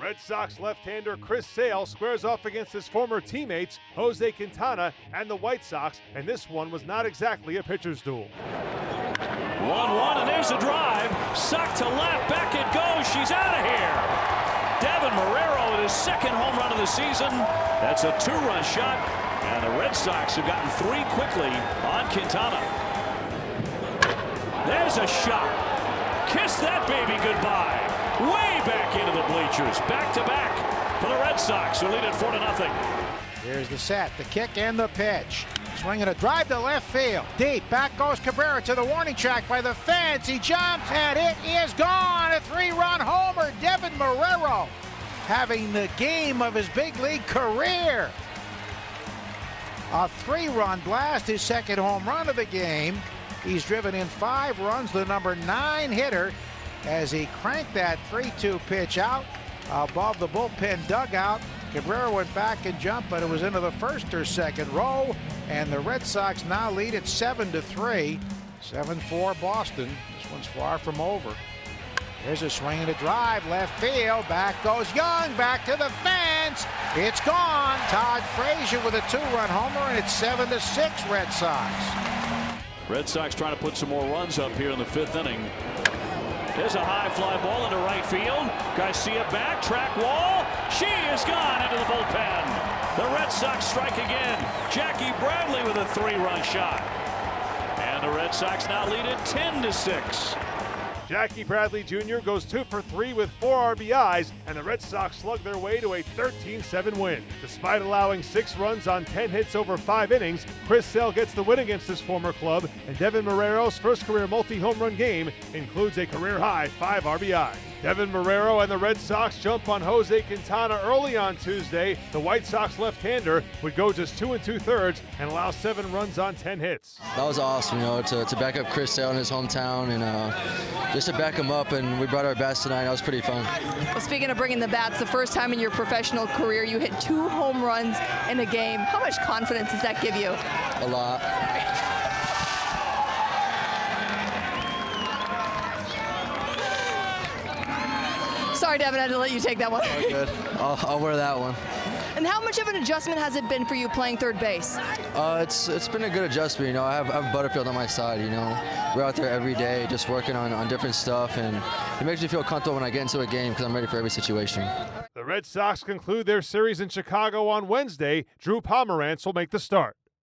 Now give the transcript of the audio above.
Red Sox left-hander Chris Sale squares off against his former teammates Jose Quintana and the White Sox, and this one was not exactly a pitcher's duel. 1-1, and there's a drive. Sucked to left, back it goes. She's out of here. Deven Marrero with his second home run of the season. That's a two-run shot, and the Red Sox have gotten three quickly on Quintana. There's a shot. Kiss that baby goodbye. Way back into the bleachers. Back to back for the Red Sox, who lead it 4 to nothing. Here's the set, the kick and the pitch. Swinging a drive to left field. Deep. Back goes Cabrera to the warning track by the fence. He jumps and it is gone. A three run homer. Deven Marrero having the game of his big league career. A three run blast, his second home run of the game. He's driven in five runs, the number nine hitter, as he cranked that 3 2 pitch out above the bullpen dugout. Cabrera went back and jumped, but it was into the first or second row, and the Red Sox now lead at 7 to 3. 7 4 Boston. This one's far from over. There's a swing and a drive, left field. Back goes Young, back to the fence. It's gone. Todd Frazier with a two-run homer, and it's seven to six Red Sox. Red Sox trying to put some more runs up here in the fifth inning. There's a high fly ball into right field. Garcia back, track wall. She is gone into the bullpen. The Red Sox strike again. Jackie Bradley with a three-run shot. And the Red Sox now lead it 10 to 6. Jackie Bradley Jr. goes two for three with four RBIs, and the Red Sox slug their way to a 13 7 win. Despite allowing six runs on 10 hits over five innings, Chris Sale gets the win against his former club, and Deven Marrero's first career multi home run game includes a career high five RBI. Deven Marrero and the Red Sox jump on Jose Quintana early on Tuesday. The White Sox left-hander would go just two and two-thirds and allow seven runs on 10 hits. That was awesome, you know, to, to back up Chris Sale in his hometown and uh, just to back him up. And we brought our bats tonight. That was pretty fun. Well, speaking of bringing the bats, the first time in your professional career you hit two home runs in a game. How much confidence does that give you? A lot. Sorry, Deven, I had to let you take that one. Oh, good. I'll, I'll, wear that one. And how much of an adjustment has it been for you playing third base? Uh, it's it's been a good adjustment. You know, I have, I have Butterfield on my side. You know, we're out there every day just working on, on different stuff, and it makes me feel comfortable when I get into a game because I'm ready for every situation. The Red Sox conclude their series in Chicago on Wednesday. Drew Pomeranz will make the start.